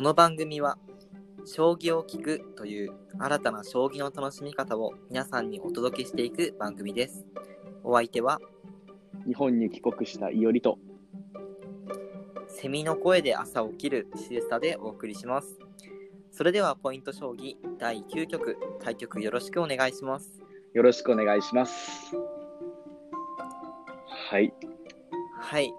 この番組は将棋を聞くという新たな将棋の楽しみ方を皆さんにお届けしていく番組です。お相手は日本に帰国したいおりとセミの声で朝起きるしぐさでお送りします。それではポイント将棋第9局対局よろしくお願いします。よろしくお願いします。はい。はい。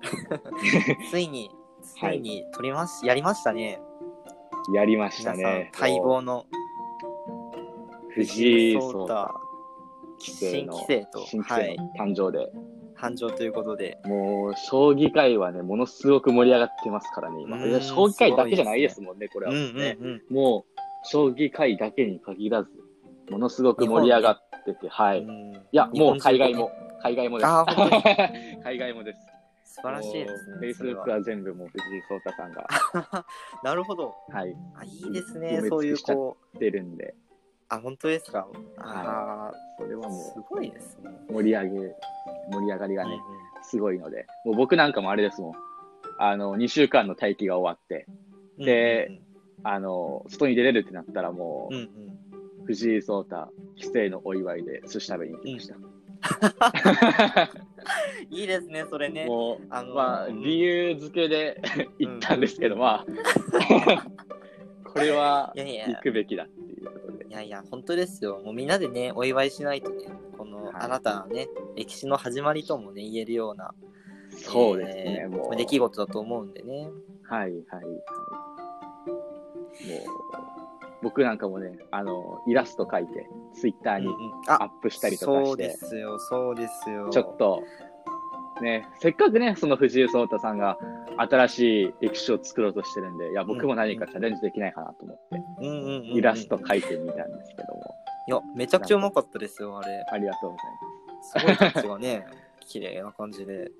ついに、ついに取りまし、やりましたね。やりましたね。待望の藤井聡太棋聖新の規制と、新はい規制、の誕生で、繁盛ということで、もう将棋界はね、ものすごく盛り上がってますからね、今。将棋界だけじゃないですもんね、これうんはね。うんうん。もう、将棋界だけに限らず、ものすごく盛り上がってて、はい。いうんや、もう海外も、海外もです。海外もです。素晴らしいですね。フェイスブックはは全部もう藤井聡太さんが、なるほど。はい、あいいですねそういうこう。出るんで、あ、本当ですか？ああ、それはもすごいですね。う盛り上げ、盛り上がりがね、うんうんすごいので、もう僕なんかもあれですもん。あの、2週間の待機が終わって、で、あの、外に出れるってなったらもう、うんうん藤井聡太、棋聖のお祝いで寿司食べに行きました。いいですね、それね。もう、あのまあ、うん理由付けで 行ったんですけど、まあ、これは行くべきだっていうことで。いやいや、本当ですよ。もうみんなでね、お祝いしないとね、このはい新たなね、歴史の始まりともね、言えるような、そうですね、えーもう。出来事だと思うんでね。はい、はい、はい。もう、僕なんかもね、あの、イラスト描いて、ツイッターにアッあ、プしたりとかそうして、ですよ、そうですよ。ちょっと、ね、せっかくね、その藤井聡太さんが新しい歴史を作ろうとしてるんで、いや、僕も何かチャレンジできないかなと思って、イラスト描いてみたんですけども、いや、めちゃくちゃうまかったですよ、あれ。ありがとうございすごいタッチがね、綺麗な感じで。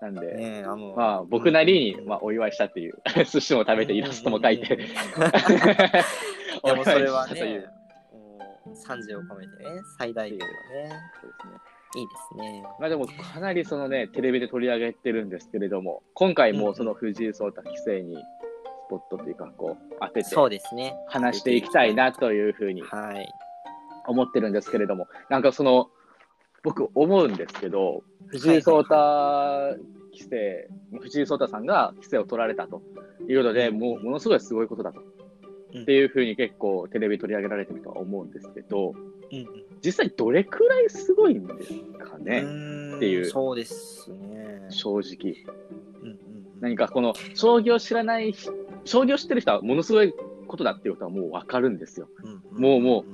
なんで、ねあの、まあ、僕なりに、まあ、お祝いしたっていう、寿司も食べて、イラストも描いて、いやもうそれはお祝いしたというね、もう賛辞を込めてね、最大限のね、そうですね。いいですね。まあでもかなりそのね、テレビで取り上げてるんですけれども、今回もその藤井聡太棋聖にスポットというか、こう、当ててそうですね。話していきたいなというふうにはい。思ってるんですけれども、なんかその、僕思うんですけど、藤井聡太棋聖、藤井聡太さんが棋聖を取られたということで、もうものすごいすごいことだと。うんっていうふうに結構テレビ取り上げられてるとは思うんですけど、うん実際どれくらいすごいんですかうん。ね、っていうそうですね。正直。うんうんうん何かこの将棋を知らない人、将棋を知ってる人はものすごいことだっていうことはもうわかるんですよ。うんもうも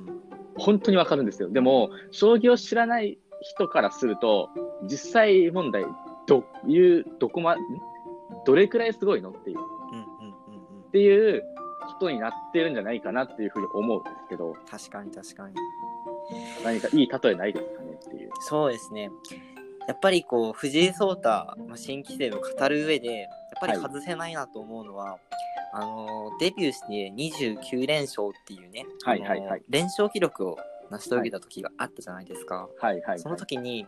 本当にわかるんですよ。でも、将棋を知らない人からすると、実際問題、どういう、どこま、んどれくらいすごいのっていう、っうんうんうんうん。ていうことになってるんじゃないかなっていうふうに思うんですけど、確かに確かに。何かいい例えないですかねっていう。そうですね。やっぱりこう藤井聡太、まあ、新規性を語る上でやっぱりはい外せないなと思うのは、あのデビューして29連勝っていうね、はいはいはいあの連勝記録を成し遂げた時があったじゃないですか。はいはい。その時に、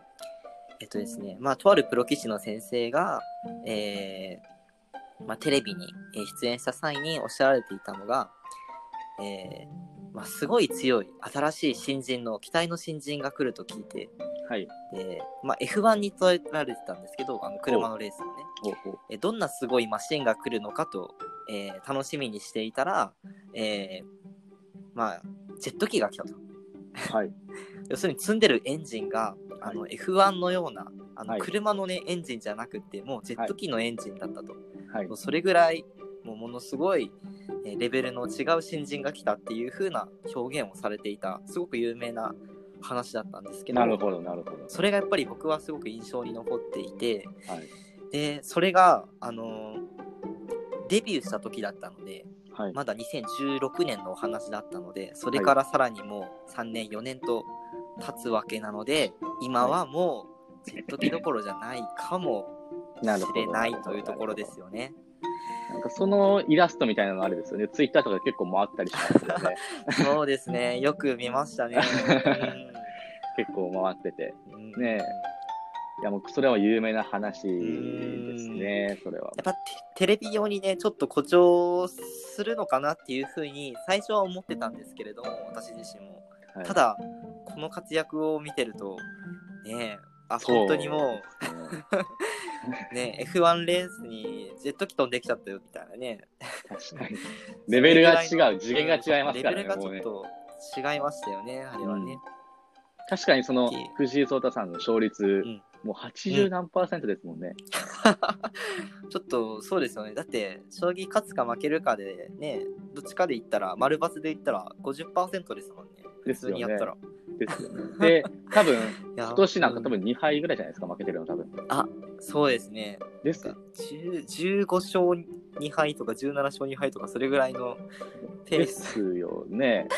えっとですね、まあ、とあるプロ棋士の先生が、えーまあ、テレビにえー出演した際におっしゃられていたのが、えーまあ、すごい強い新しい新人の期待の新人が来ると聞いてはい。で、まあ、F1 に捉えられてたんですけどあの車のレースのねえどんなすごいマシンが来るのかと、えー楽しみにしていたら、えーまあ、ジェット機が来たと。はい。要するに積んでるエンジンがあの F1 のようなあのはい車のねエンジンじゃなくてもうジェット機のエンジンだったと、はいもう。それぐらいもうものすごいえーレベルの違う新人が来たっていう風な表現をされていたすごく有名な話だったんですけどなるほど、なるほど。それがやっぱり僕はすごく印象に残っていてはい。でそれがあのーデビューした時だったのではい。まだ2016年のお話だったのでそれからさらにもう3年4年と経つわけなので今はもうジェット機どころじゃないかもしれないというところですよね。なんかそのイラストみたいなのあれですよね。ツイッターとかで結構回ったりしますよね。そうですねよく見ましたね。結構回ってて。うんねいやもうそれは有名な話ですね、それは。やっぱテテレビ用にね、ちょっと誇張するのかなっていうふうに最初は思ってたんですけれども、私自身も。はいただ、この活躍を見てると、ねえ、あ、本当にもう、ね、F1 レースにジェット機飛んできちゃったよみたいなね。確かに。レベルが違う、次元が違いますからね。レベルがちょっと違いましたよね、あれはね。確かにその藤井聡太さんの勝率、んもう80何パーセントですもんね。ちょっとそうですよね。だって、将棋勝つか負けるかでね、どっちかで言ったら、丸抜で言ったら50%ですもんね。普ですよね通にやったら。ですよね。で、多分今年なんかう多分2敗ぐらいじゃないですか、負けてるの多分。そうですね。です10 15勝2敗とか17勝2敗とか、それぐらいのペーでス。ですよね。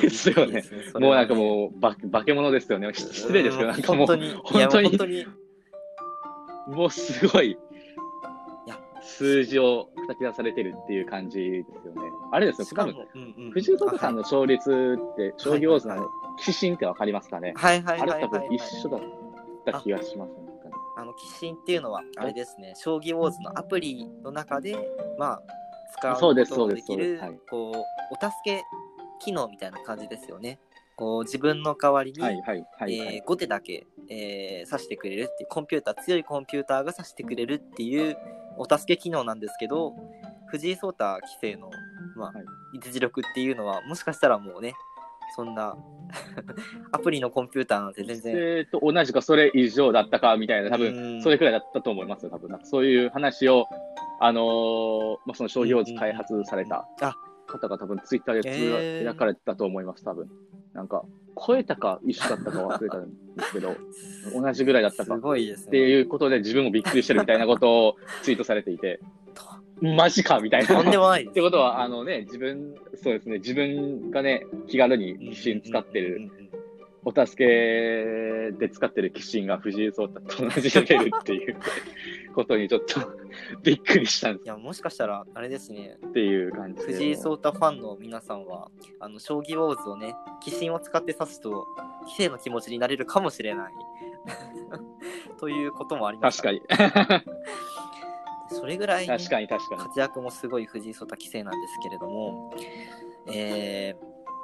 ですね。それはねもうなんかもう、ば化け物ですよね。失礼ですけど、なんかもう、本当に、いや本当にもうすごいや、数字を叩き出されてるっていう感じですよね。あれですよ、多分、うんうん藤井聡太さんの勝率って、将棋ウォーズはいはいの寄進ってわかりますかね？はいはいあれ。多分一緒だった気がしますね。あの、寄進っていうのは、あれですね、将棋ウォーズのアプリの中で、まあ、使うことができるこう、お助け機能みたいな感じですよね。こう、自分の代わりに、えー5手だけ、えー指してくれるっていうコンピューター強いコンピューターが指してくれるっていうお助け機能なんですけど藤井聡太棋聖の、まあはい。実力っていうのはもしかしたらもうねそんな アプリのコンピューターなんて全然。えーと同じかそれ以上だったかみたいな、多うん。分それくらいだったと思いますよ、多分。なんかそういう話を、あのーまあ、その将棋ウォーズ開発されたあ。方が多分ツイッターでつぶへーやかれてたと思います、多分。なんか、超えたか一緒だったか忘れたんですけど、同じぐらいだったかすごいですねっていうことで自分もびっくりしてるみたいなことをツイートされていて、マジかみたいな。とんでもないですってことは、あのね、自分、そうですね、自分がね、気軽に寄進使ってる、お助けで使ってる寄進が藤井聡太と同じレベルっていう ことにちょっとびっくりしたんいやもしかしたらあれですねっていう感じで。藤井聡太ファンの皆さんはあの将棋ウォーズをね棋神を使って指すと棋聖の気持ちになれるかもしれない ということもありました確かに。それぐらい、ね、確かに確かに。活躍もすごい藤井聡太棋聖なんですけれども、え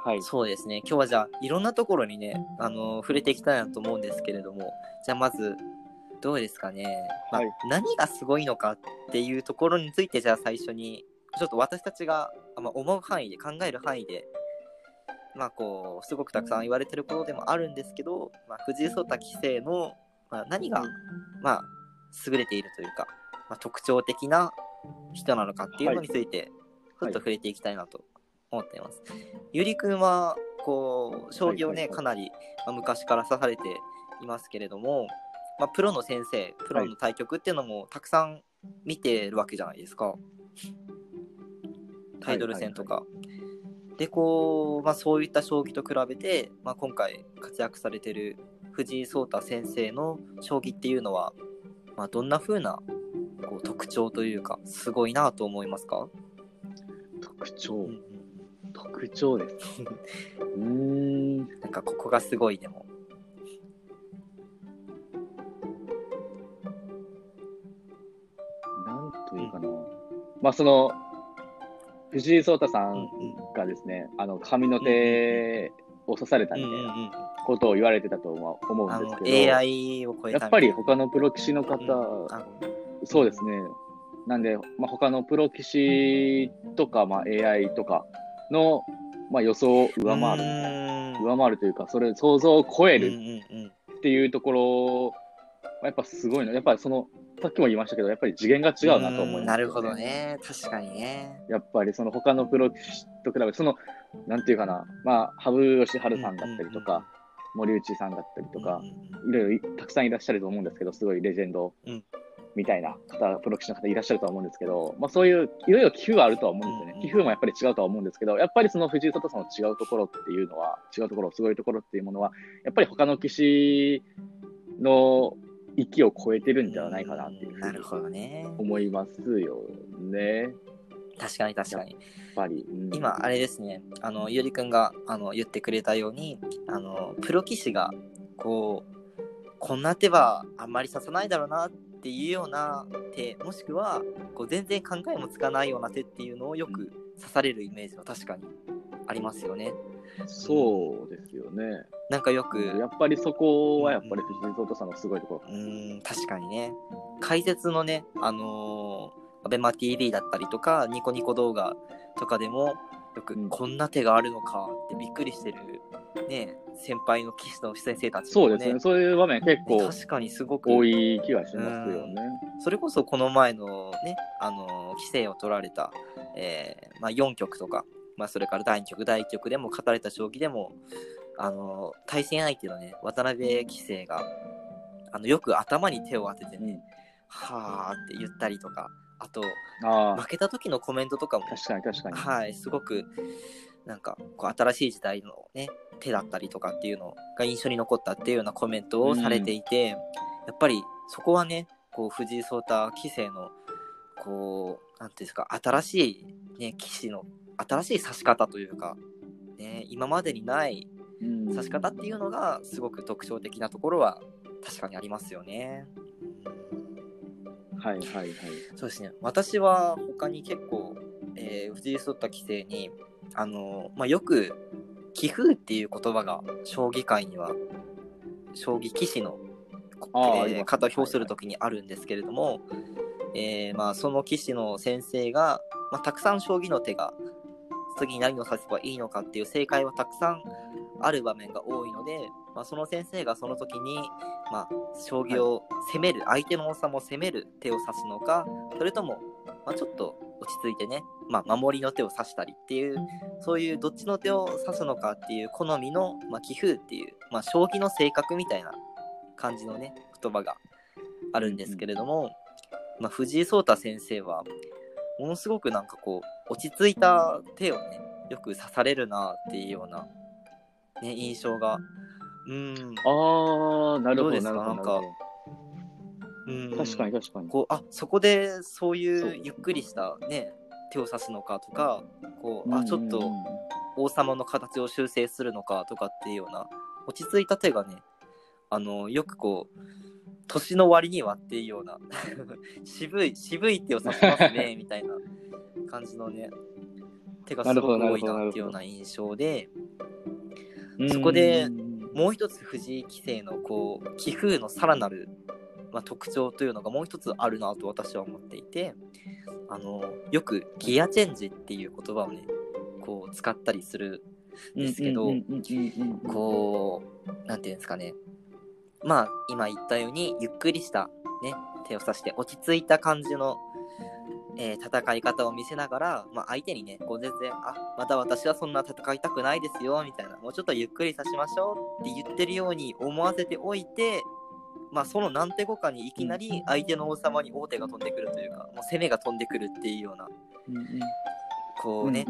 はいー、。そうですね今日はじゃあいろんなところにね、あの触れていきたいなと思うんですけれどもじゃあまずどうですかね、まあはい何がすごいのかっていうところについてじゃあ最初にちょっと私たちが、あまあ、思う範囲で考える範囲でまあこうすごくたくさん言われてることでもあるんですけど、まあ、藤井聡太棋聖の、まあ、何が、まあ、優れているというか、まあ、特徴的な人なのかっていうのについてちょっと触れていきたいなと思っています。ゆりくんはこう将棋をね、かなり、まあ、昔から指されていますけれども、まあ、プロの先生プロの対局っていうのもたくさん見てるわけじゃないですか。タイトル戦とか。でこう、まあ、そういった将棋と比べて、まあ、今回活躍されてる藤井聡太先生の将棋っていうのは、まあ、どんな風なこう特徴というかすごいなと思いますか、特徴。うんう、ん特徴です。うーん。なんかここがすごいでも。なんというかな。まあその、藤井聡太さうんん。がですね、あの、神の手を刺されたうんみたいなうんうんことを言われてたと思う思うんですけど、AI を超えたやっぱり他のプロ棋士の方、うんあそうですね。なんで、まあ、他のプロ棋士とか、まあ、AI とかの、まあ、予想を上回る、る上回るというか、それ、想像を超えるっていうところは、やっぱすごいの。やっぱりその、さっきも言いましたけど、やっぱり次元が違うなと思います、ん。なるほど。ね。確かにね。やっぱりその他のプロ棋士と比べて、その、なんていうかな、まあ、羽生善治さんだったりとか、森内さんだったりとかいろいろいたくさんいらっしゃると思うんですけど、すごいレジェンド。うんみたいな方、プロ棋士の方いらっしゃるとは思うんですけど、まあそういう、いろいろ棋風はあるとは思うんですよね。うんうん棋風もやっぱり違うとは思うんですけど、やっぱりその藤井聡太さんの違うところっていうのは、違うところ、すごいところっていうものは、やっぱり他の棋士の域を超えてるんではないかなっていうふうになるほどね思いますよね。やっ確かに確かにぱり。うん今あれですねあのゆりくんがあの言ってくれたようにあのプロ棋士がこうこんな手はあんまり指さないだろうなっていうような手もしくはこう全然考えもつかないような手っていうのをよく指されるイメージは確かにありますよね。そうですよね。なんかよくやっぱりそこはやっぱり藤井聡太さんのすごいところ。うーん確かにね解説のねあのー、アベマ t v だったりとかニコニコ動画とかでもよくうんこんな手があるのかってびっくりしてるね先輩の棋士の先生たちもそうですね。そういう場面結構確かにすごく多い気がしますよね。それこそこの前のね、あのー、規制を取られた、えーまあ、4局とか、まあ、それから第2局、第1局でも勝たれた将棋でも、あのー対戦相手のね、渡辺棋聖が、あのよく頭に手を当ててね、はーって言ったりとか、あと、あ負けた時のコメントとかもあ、、確かに確かに。はい、すごく、なんか、こう新しい時代のね、手だったりとかっていうのが印象に残ったっていうようなコメントをされていて、やっぱりそこはね、こう藤井聡太棋聖の、こう、なんていうんですか、新しい、ね、棋士の、新しい指し方というか、ね、今までにないうん指し方っていうのが、すごく特徴的なところは確かにありますよね。はいはいはい。そうですね。私は他に結構、えー藤井聡太棋聖に、あのまあ、よく、棋風っていう言葉が将棋界には、将棋棋士の、えー方を評するときにあるんですけれども、えーまあ、その棋士の先生が、まあ、たくさん将棋の手が次に何を指せばいいのかっていう正解はたくさんある場面が多いので、まあ、その先生がその時に、まあ、将棋を攻める、相手の王様を攻める手を指すのかそれとも、まあ、ちょっと落ち着いてね、まあ、守りの手を指したりっていうそういうどっちの手を指すのかっていう好みの、まあ、棋風っていう、まあ、将棋の性格みたいな感じのね言葉があるんですけれども、まあ、藤井聡太先生はものすごくなんかこう落ち着いた手をねよく指されるなっていうような、ね、印象がうん。ああ、なるほどですか？なんか確かに確かに。こうあそこでそういそう。うゆっくりしたね手を指すのかとかこうあちょっと王様の形を修正するのかとかっていうような落ち着いた手がねあのよくこう年の割にはっていうような 渋い渋い手を指しますね みたいな感じのね手がすごく多いなっていうような印象でそこでうん。もう一つ藤井棋聖のこう棋風のさらなる、まあ、特徴というのがもう一つあるなと私は思っていてあのよくギアチェンジっていう言葉をねこう使ったりするんですけど、こうなんていうんですかね。まあ今言ったようにゆっくりした、ね、手を指して落ち着いた感じの、えー戦い方を見せながら、まあ、相手にねこう全然あまた私はそんな戦いたくないですよみたいなもうちょっとゆっくり指しましょうって言ってるように思わせておいてまあその何手後かにいきなり相手の王様に王手が飛んでくるというかもう攻めが飛んでくるっていうようなうんうん。こうね、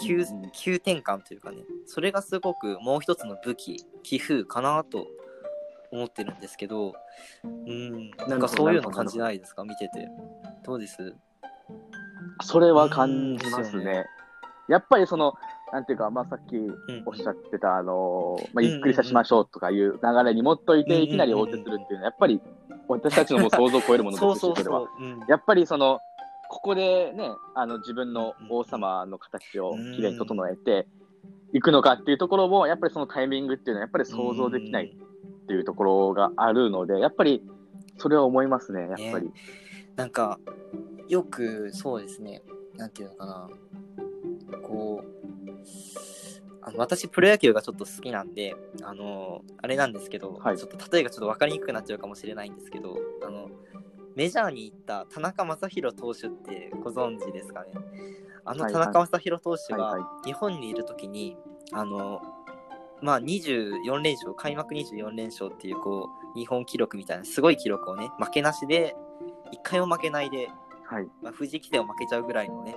急急転換というかねそれがすごくもう一つの武器棋風かなと思ってるんですけどうんなんかそういうの感じないですか？見てて。どうです？それは感じますね。うんですよやっぱりその、なんていうか、まあ、さっきうん。おっしゃってた、あのまあ、ゆっくりさしましょうとかいう流れに持っといて、うん。いきなり応手するっていうのは、やっぱり私たちのもう想像を超えるものですし、それは。やっぱりその、ここでね、あの自分の王様の形をきれいに整えていくのかっていうところも、やっぱりそのタイミングっていうのは、やっぱり想像できないっていうところがあるので、やっぱりそれは思いますね、やっぱり。なんかよくそうですね。なんていうのかな。こうあの私プロ野球がちょっと好きなんであのあれなんですけど、はい。ちょっと例えがちょっと分かりにくくなっちゃうかもしれないんですけどあのメジャーに行った田中将大投手ってご存知ですかね？あの田中将大投手はいが日本にいる時に、あのまあ24連勝開幕24連勝っていうこう日本記録みたいなすごい記録をね負けなしで一回も負けないではい。まあ、藤井棋聖を負けちゃうぐらいのね、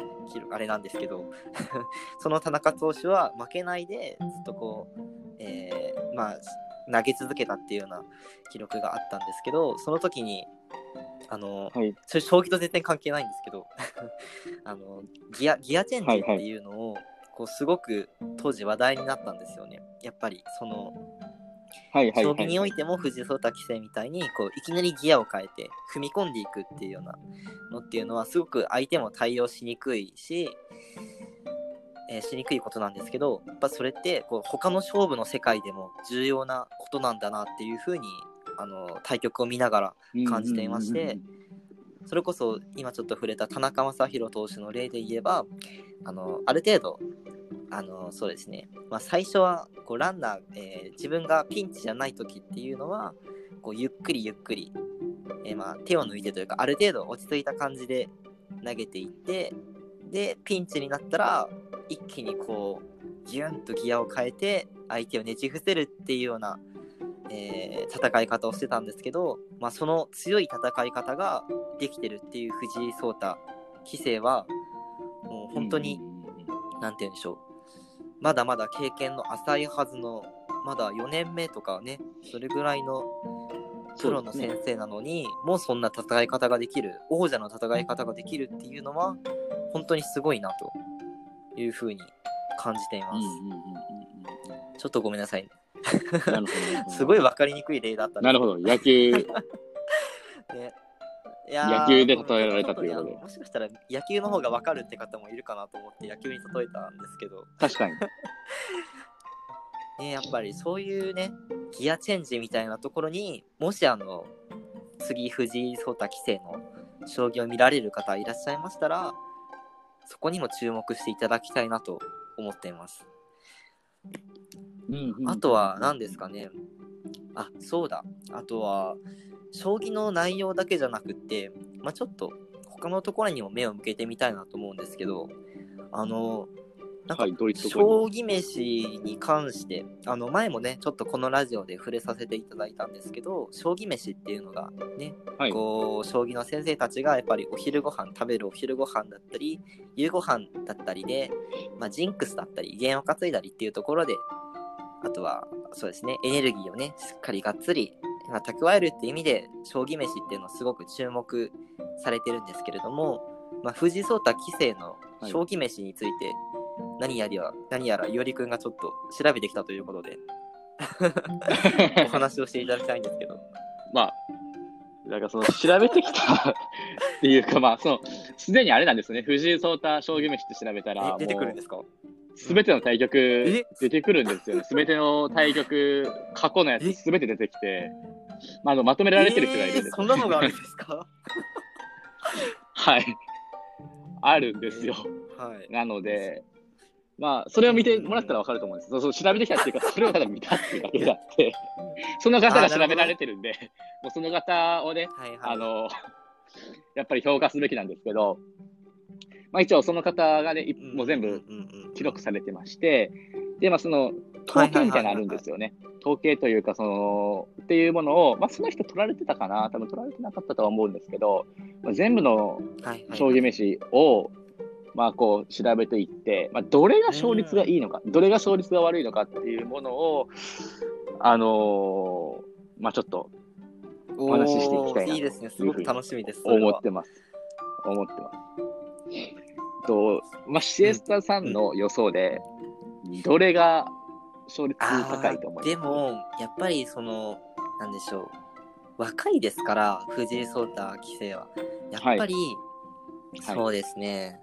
あれなんですけど、その田中投手は負けないで、ずっとこう、えーまあ、投げ続けたっていうような記録があったんですけど、その時に、あの、はい。それ将棋と全然関係ないんですけど、あのギアギアチェンジっていうのを、こうすごく当時話題になったんですよね。やっぱりそのはいはいはい。将棋においても藤井聡太棋聖みたいにこういきなりギアを変えて踏み込んでいくっていうようなのっていうのはすごく相手も対応しにくいし、えーしにくいことなんですけどやっぱそれってこう他の勝負の世界でも重要なことなんだなっていうふうにあの対局を見ながら感じていましてそれこそ今ちょっと触れた田中将大投手の例で言えばあのある程度あのそうですね、まあ、最初はこうランナー、えー自分がピンチじゃない時っていうのはこうゆっくりゆっくり、えーまあ、手を抜いてというかある程度落ち着いた感じで投げていってでピンチになったら一気にこうギュンとギアを変えて相手をねじ伏せるっていうような、えー戦い方をしてたんですけど、まあ、その強い戦い方ができてるっていう藤井聡太棋聖はもう本当に、なんて言うんでしょうまだまだ経験の浅いはずのまだ4年目とかねそれぐらいのプロの先生なのに、もうそんな戦い方ができる王者の戦い方ができるっていうのは本当にすごいなというふうに感じています、うんうんうんうんうん。ちょっとごめんなさいなるほどなるほど。すごい分かりにくい例だったんですなるほど。野球、ねいやー野球で例えられたということでもしかしたら野球の方が分かるって方もいるかなと思って野球に例えたんですけど確かに。ね、やっぱりそういうね、ギアチェンジみたいなところにもしあの、次藤井聡太棋聖の将棋を見られる方いらっしゃいましたら、そこにも注目していただきたいなと思っています。あとは何ですかね。あ、そうだ。あとは、将棋の内容だけじゃなくって、まあ、ちょっと他のところにも目を向けてみたいなと思うんですけど、あの、なんか将棋飯に関してあの前もねちょっとこのラジオで触れさせていただいたんですけど将棋飯っていうのがね、はい。こう将棋の先生たちがやっぱりお昼ご飯食べるお昼ご飯だったり夕ご飯だったりで、まあ、ジンクスだったり弦を担いだりっていうところであとはそうですねエネルギーをねしっかりがっつり、まあ、蓄えるって意味で将棋飯っていうのはすごく注目されてるんですけれども、まあ、藤井聡太棋聖の将棋飯について、何やりは何やらいおりくんがちょっと調べてきたということで お話をしていただきたいんですけど。まあ、だからその調べてきたっていうか、まあ、その、すでにあれなんですね。藤井聡太将棋飯って調べたら、え出てくるんですか？すべての対局え？出てくるんですよね。すべての対局、過去のやつすべて出てきて、まあ、あのまとめられてる人がいるんです、えーそんなのがあるんですか？はい。あるんですよ。はい。なので、まあ、それを見てもらったらわかると思うんです。そうそう調べてきたっていうか、それをただ見たっていうだけであって、その方が調べられてるんで、もうその方をね、はいはい。あの、やっぱり評価すべきなんですけど、まあ一応その方がね、いもう全部記録されてまして、で、まあその、統計みたいなのあるんですよね。統計というか、その、っていうものを、まあその人取られてたかな多分取られてなかったとは思うんですけど、まあ、全部の将棋飯を、まあこう調べていって、まあどれが勝率がいいのか、どれが勝率が悪いのかっていうものを、あのーまあちょっとお話ししていきたいなとおーいいですねすごく楽しみです思ってます。思ってます。と、まあ、シエスタさんの予想で、どれが勝率高いと思います。でもやっぱりそのなんでしょう。若いですから藤井聡太棋聖は。やっぱり、はい。そうですね。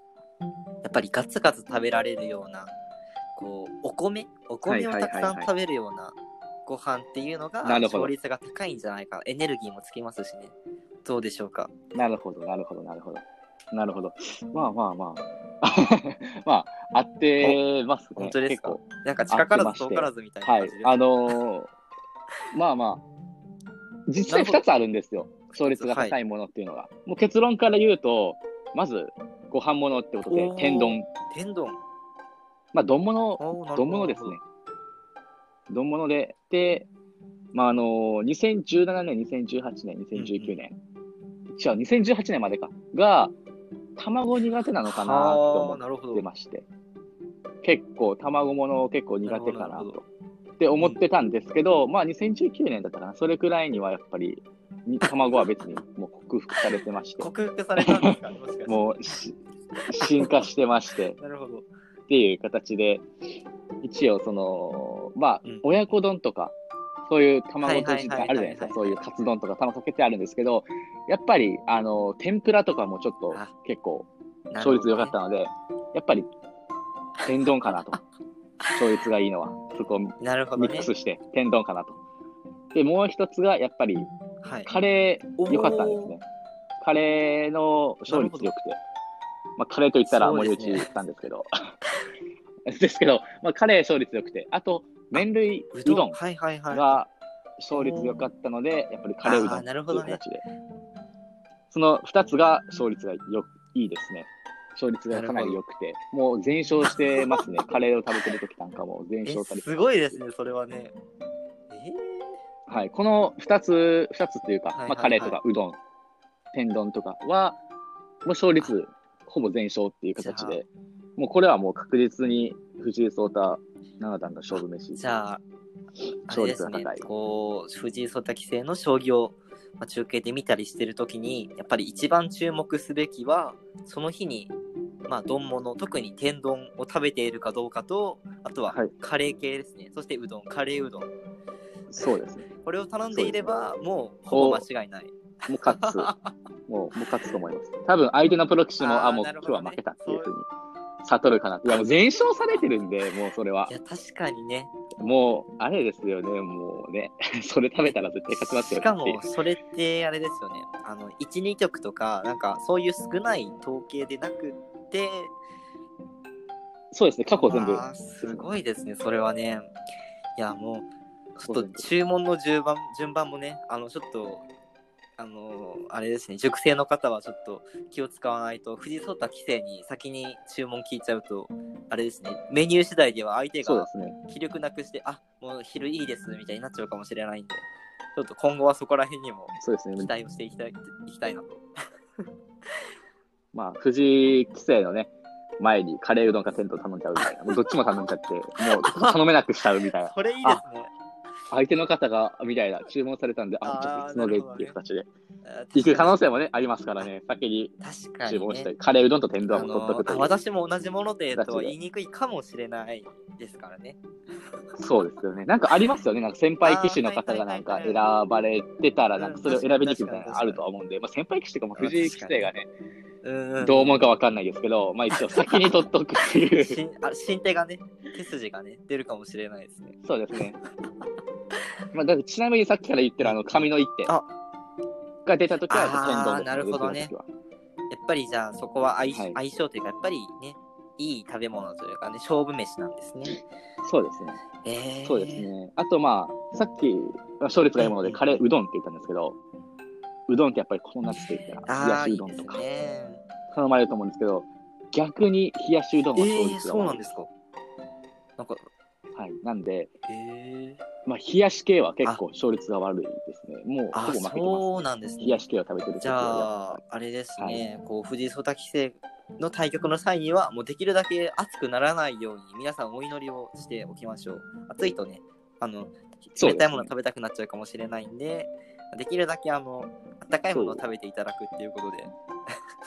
やっぱりガツガツ食べられるようなこうお米お米をたくさん食べるようなご飯っていうのが勝率が高いんじゃないか。エネルギーもつきますしね。どうでしょうか。なるほど、なるほど、なるほど。なるほど。まあまあまあ。まあ、合ってますね。本当ですか？なんか近からず遠からずみたいなはい。あのー まあまあ、実際2つあるんですよ。勝率が高いものっていうのが。もう結論から言うと、まず、ご飯物ってことで天丼。天丼。まあ、丼物、丼物ですね。丼物で、で、まあ、あのー、2017年、2018年、2019年、違う、2018年までか、が、卵苦手なのかなとは思ってまして、結構、卵物結構苦手かなと。って思ってたんですけど、まあ2019年だったかな、それくらいにはやっぱり、に卵は別にもう克服されてまして、克服されたんですか？ねもしかして。もうし進化してまして、なるほど。っていう形で、一応その、まあうん、親子丼とか、そういう卵とじってあるじゃないですか。そういうカツ丼とか卵かけてあるんですけど、やっぱり、あの、天ぷらとかもちょっとあ結構勝率良かったので、やっぱり天丼かなと。勝率がいいのは。そこをミック。スして天丼かなと。で、もう一つがやっぱりはい。カレー良かったんですね。カレーの勝率良くて。まあ、カレーと言ったら森内さんですけど。ですけど、まあ、カレー勝率良くて。あと、麺類うどんはいはいはい。が勝率良かったので、やっぱりカレーうどんあーっていうなるほどね形で。その2つが勝率がよいいですね。勝率がかなり良くて、もう全勝してますね。カレーを食べてる時なんかも全え勝されてすごいですね、それはね。えはい、この2つ、二つっていうか、はいはいはいまあ、カレーとかうどん、天丼とかは、もう勝率ほぼ全勝っていう形で、もうこれはもう確実に藤井聡太七段が勝負飯。ー、じゃあ、あ勝率が高い、こう、藤井聡太棋聖の将棋を、まあ、中継で見たりしてるときに、やっぱり一番注目すべきは、その日に、まあ、丼物、特に天丼を食べているかどうかと、あとははいカレー系ですね。そしてうどん、カレーうどん。そうですね。これを頼んでいれば、もうほぼ間違いない。もう勝つ。もう、もう勝つと思います。多分相手のプロ棋士も、あーあもう今日は負けたっていうふうに悟るかな。いや、もう全勝されてるんで、もうそれはいや、確かにね。もう、あれですよね、もうね、それ食べたら絶対勝ちますよしかも、それってあれですよね。あの、1、2曲とか、なんか、そういう少ない統計でなくって、そうですね、過去全部。まあすごいですね、それはね。いや、もう、ちょっと注文の順番順番もね、あの、ちょっと、あの、あれですね、熟成の方はちょっと気を使わないと、藤井聡太棋聖に先に注文聞いちゃうと、あれですね、メニュー次第では相手が。気力なくして、あもう昼いいですみたいになっちゃうかもしれないんで、ちょっと今後はそこら辺にもそうですね期。待をしていきたいいきたいなと。まあ、藤井棋聖のね、前にカレーうどんか天丼頼んじゃうみたいな。もうどっちも頼んじゃって、もう頼めなくしちゃうみたいな。それいいですね。相手の方が、みたいな、注文されたんで、あ、ちょっと別のでっていう形で。あ行く可能性もね、ありますからね、先に確かに、注文して、ね。カレーうどんと天あ丼も取っとくと私も同じものでとは言いにくいかもしれないですからね。そうですよね。なんかありますよね。なんか先輩棋士の方がなんか選ばれてたら、なんかそれを選びにくいみたいなうんのあるとは思うんで、まあ先輩棋士とかも藤井棋聖がね、うんどう思うかわかんないですけど、まあ一応先に取っとくっていう。新あ新手がね、手筋がね、出るかもしれないですね。そうですね。まあ、だってちなみにさっきから言ってるあの紙の一手あが出たときはやっぱ天丼あーですなるほどねはやっぱりじゃあそこは相,、はい相性というか、やっぱりね、いい食べ物というかね、勝負飯なんですね。そうですね。えー、そうです。ね。あとまあ、さっき、まあ勝率がいいものでカレーうどんって言ったんですけど、うどんってやっぱりこの夏と言ったら、冷やしうどんとかね。頼まれると思うんですけど、逆に冷やしうどんは勝えー、率が悪いそうなんですか。なんか、はい。なんで、えー、まあ、冷やし系は結構勝率が悪いですね。もうあほぼ負けてます。そうなんですね。冷やし系を食べてる時じはゃあ、あれですね、こう藤井聡太棋聖の対局の際には、もうできるだけ熱くならないように、皆さんお祈りをしておきましょう。暑いとね、あの、冷たいものを食べたくなっちゃうかもしれないんで、できるだけあの、温かいものを食べていただくっていうことで、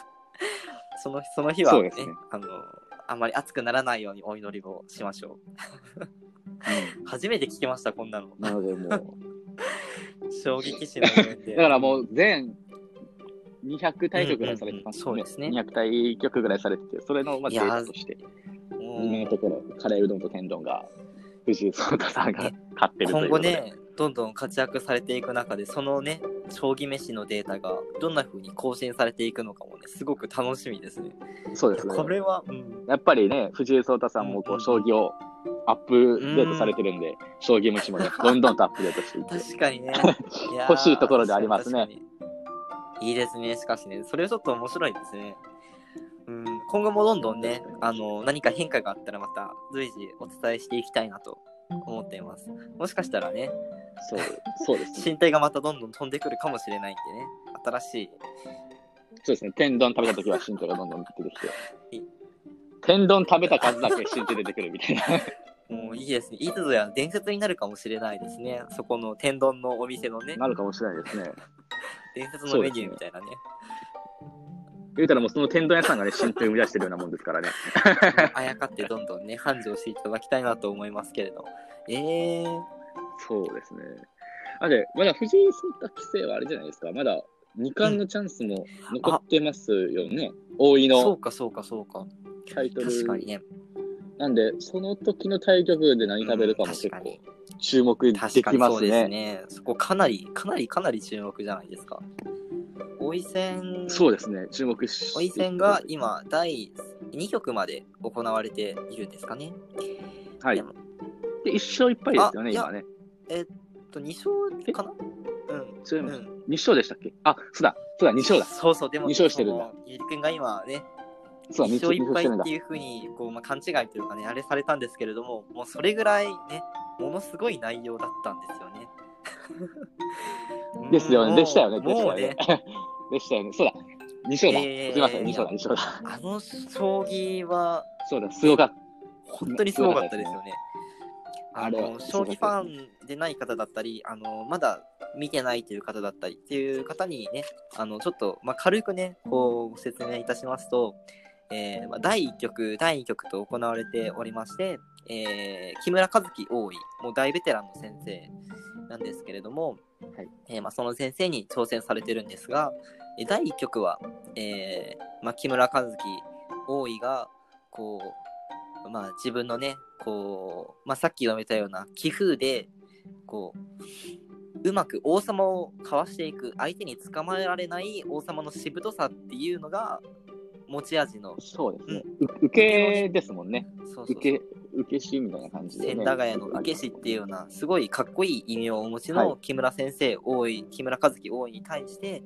そのその日はねねあの、あんまり熱くならないようにお祈りをしましょう。うん初めて聞きました、こんなの。なのでもう、将棋棋士の。だからもう全200対局ぐらいされてますうんうんうんそうですね200対局ぐらいされてて、それのまあデーータとして、もう今のところ、カレーうどんと天丼が、藤井聡太さんがね勝ってるとい今後うことで。ね、どんどん活躍されていく中で、そのね、将棋飯のデータがどんな風に更新されていくのかもね、すごく楽しみですね。そうですね。これは、うん、やっぱりね、藤井聡太さんもこうんう将棋をアップデートされてるんで、将棋虫もね、どんどんとアップデートしていって。確かにね。欲しいところでありますねいいですね、しかしね、それはちょっと面白いですね。うん、今後もどんどんね、あの、何か変化があったらまた随時お伝えしていきたいなと思っています。もしかしたらね、そう、そうですね。身体がまたどんどん飛んでくるかもしれないんでね、新しいそうですね。天丼食べたときは新手がどんどん出てきて い。天丼食べた数だけ新手出てくるみたいな。もういいですね。いつぞや伝説になるかもしれないですね。そこの天丼のお店のね、なるかもしれないですね。伝説のメニューみたいなね。言うたらもうその天丼屋さんがね、新手生み出してるようなもんですからね。あやかってどんどんね、繁盛していただきたいなと思いますけれど。えー、そうですね。あれ、まだ藤井聡太棋聖はあれじゃないですか。まだ二冠のチャンスも残ってますよね。大井のそうか、そうか、そうか。タイトル。確かにね。なんで、その時の対局で何食べるかも結構注目できますにそうですね。ね。そこかなり、かなり、かなり注目じゃないですか。王位戦、そうですね。注目し王位戦が今、第2局まで行われているんですかね。はいでも。で、一勝一敗ですよね、今ね。えっと、2勝かな？うん。違います。うん二勝でしたっけ？あ、そうだ、そうだ、二勝だ。そうそう、でも、二勝してるんだゆりくんが今ね、そうだ、一勝一敗してるんだって。いうふうにこう、まあ、勘違いというかね、あれされたんですけれども、もうそれぐらいね、ものすごい内容だったんですよね。ですよね、でしたよね、でしたよねね、。でしたよね。そうだ、二勝だ。いやいやいやすみません、二勝だ、二勝だ。あの将棋はそうだ、すごかった。本当にすごかったですよね。あの将棋ファンでない方だったり、あのまだ見てないという方だったりっていう方にね、あのちょっと、まあ、軽くね、こうご説明いたしますと、えーまあ、第1局、第2局と行われておりまして、えー木村和樹王位、もう大ベテランの先生なんですけれども、はい。えーまあ、その先生に挑戦されてるんですが、えー第1局は、えーまあ、木村和樹王位が、こう、まあ、自分のね、こう、まあ、さっき読めたような棋風で、こう、うまく王様をかわしていく、相手に捕まえられない王様のしぶとさっていうのが持ち味の、そうですね。う受けですもんね。そうそう受け、受け師みたいな感じで、ね。千駄ヶ谷の受け師っていうようなすごいかっこいい異名をお持ちはいの木村先生、大井木村和樹大井に対して、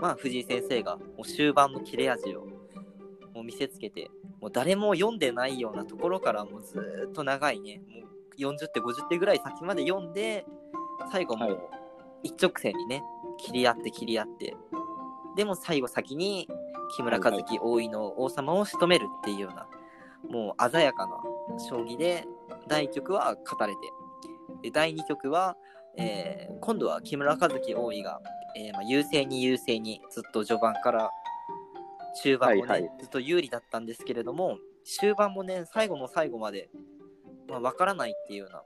まあ、藤井先生がもう終盤の切れ味をもう見せつけてもう誰も読んでないようなところからもうずーっと長いねもう40手50手ぐらい先まで読んで最後もはいう一直線にね切り合って切り合ってでも最後先に木村和樹大井の王様を仕留めるっていうようなもう鮮やかな将棋で第1局は勝たれてで第2局は、えー今度は木村和樹王位が、えーまあ、優勢に優勢にずっと序盤から中盤もね、はいはいずっと有利だったんですけれども終盤もね最後の最後まで、まあ、分からないっていうような、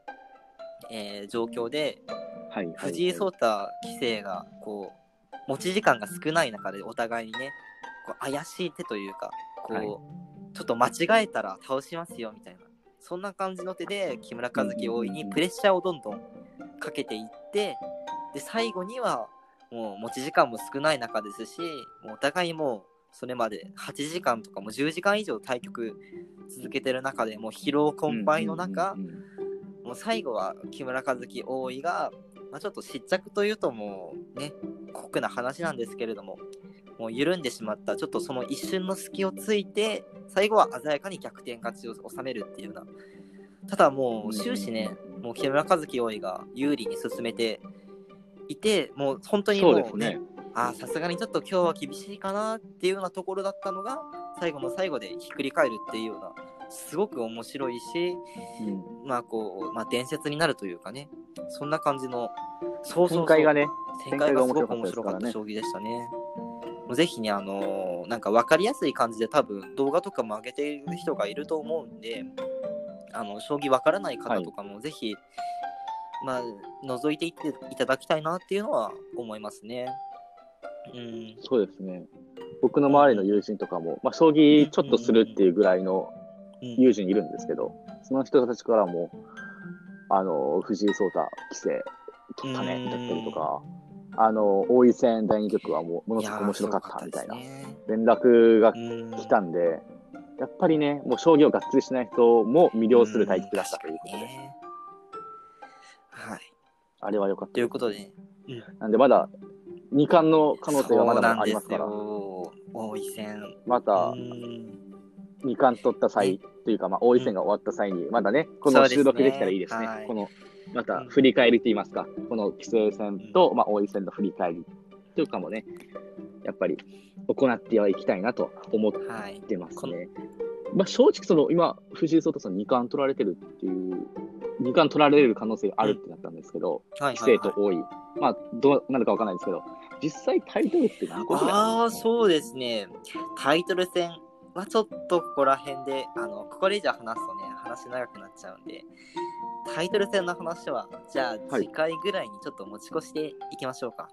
えー状況ではい、はい。藤井聡太棋聖がこう持ち時間が少ない中でお互いにねこう怪しい手というかこう、はい。ちょっと間違えたら倒しますよみたいな。そんな感じの手で木村和樹大いにプレッシャーをどんどんかけていってで最後にはもう持ち時間も少ない中ですしもうお互いもうそれまで8時間とかもう10時間以上対局続けてる中でもう疲労困憊の中、もう最後は木村和樹大井が、まあ、ちょっと失着というともうね酷な話なんですけれどももう緩んでしまったちょっとその一瞬の隙をついて最後は鮮やかに逆転勝ちを収めるっていうようなただもう終始ねもう木村和樹大井が有利に進めていてもう本当にもうねそうね。あーさすがにちょっと今日は厳しいかなっていうようなところだったのが最後の最後でひっくり返るっていうようなすごく面白いしうんまあこう、まあ伝説になるというかね、そんな感じの、そうそう展開がね、展開がすごく面白かった将棋でしたね。ぜひね、あのーなんか分かりやすい感じで多分動画とかも上げている人がいると思うんで、あの、将棋分からない方とかもぜひ、まあ、覗いていっていただきたいなっていうのは思いますね。うん。そうですね。僕の周りの友人とかも、まあ、将棋ちょっとするっていうぐらいのうん友人いるんですけど、その人たちからも、あの、藤井聡太棋聖取ったね、うんだったりとか、あの、大井戦第2局はもうものすごく面白かったみたいな連絡がうん来たんで、やっぱりね、もう将棋をがっつりしない人も魅了する対局だったということで、はい。あれは良かった。ということで、なんでまだ2冠の可能性がまだありますから、そうなんですよ。大井戦。またうん2冠取った際というか、まあ、大井戦が終わった際に、まだね、この収録できたらいいですね。はいこの、また振り返りといいますか、この棋聖戦と、まあ、大井戦の振り返りというかもね、やっぱり行ってはいきたいなと思っはい。てますこのね。まあ、正直、その、今、藤井聡太さん2冠取られてるっていう、2冠取られる可能性があるってなったんですけど、はい棋聖と大井。まあ、どうなるかわかんないですけど、実際タイトルって何個ぐらいああ、そうですね。タイトル戦はちょっとここら辺で、あの、ここでじゃ話すとね、話長くなっちゃうんで、タイトル戦の話は、じゃあはい次回ぐらいにちょっと持ち越していきましょうか。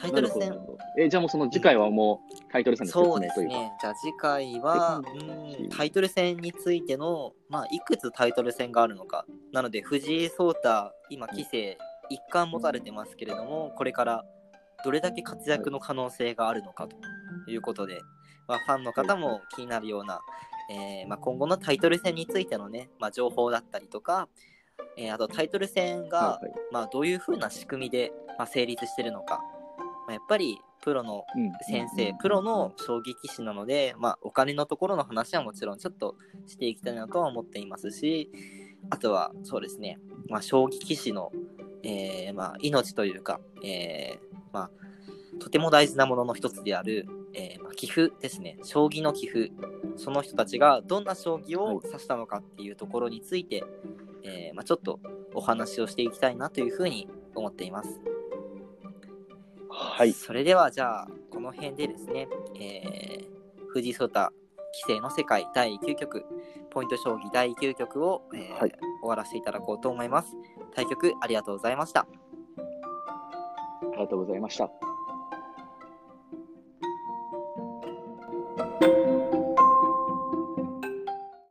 タイトル戦え、じゃあもうその次回はもうタイトル戦の説そう明というか。ですね。じゃあ次回は、うんタイトル戦についての、まあ、いくつタイトル戦があるのか。なので、藤井聡太、今、棋聖、一冠持たれてますけれども、これからどれだけ活躍の可能性があるのかということで、まあ、ファンの方も気になるような、えーまあ、今後のタイトル戦についてのね、まあ、情報だったりとか、えーあとタイトル戦が、まあ、どういう風な仕組みで、まあ、成立してるのか、まあ、やっぱりプロのうん先生、プロの将棋棋士なので、まあ、お金のところの話はもちろんちょっとしていきたいなとは思っていますし、あとはそうですね、まあ、将棋棋士の、えーまあ、命というか、えーまあ、とても大事なものの一つである、えーまあ、棋譜ですね、将棋の棋譜、その人たちがどんな将棋を指したのかっていうところについて、えーまあ、ちょっとお話をしていきたいなというふうに思っています。はい。それではじゃあこの辺でですね、えー藤井聡太棋聖の世界第9局ポイント将棋第9局を、えーはい終わらせていただこうと思います。対局ありがとうございました。ありがとうございました。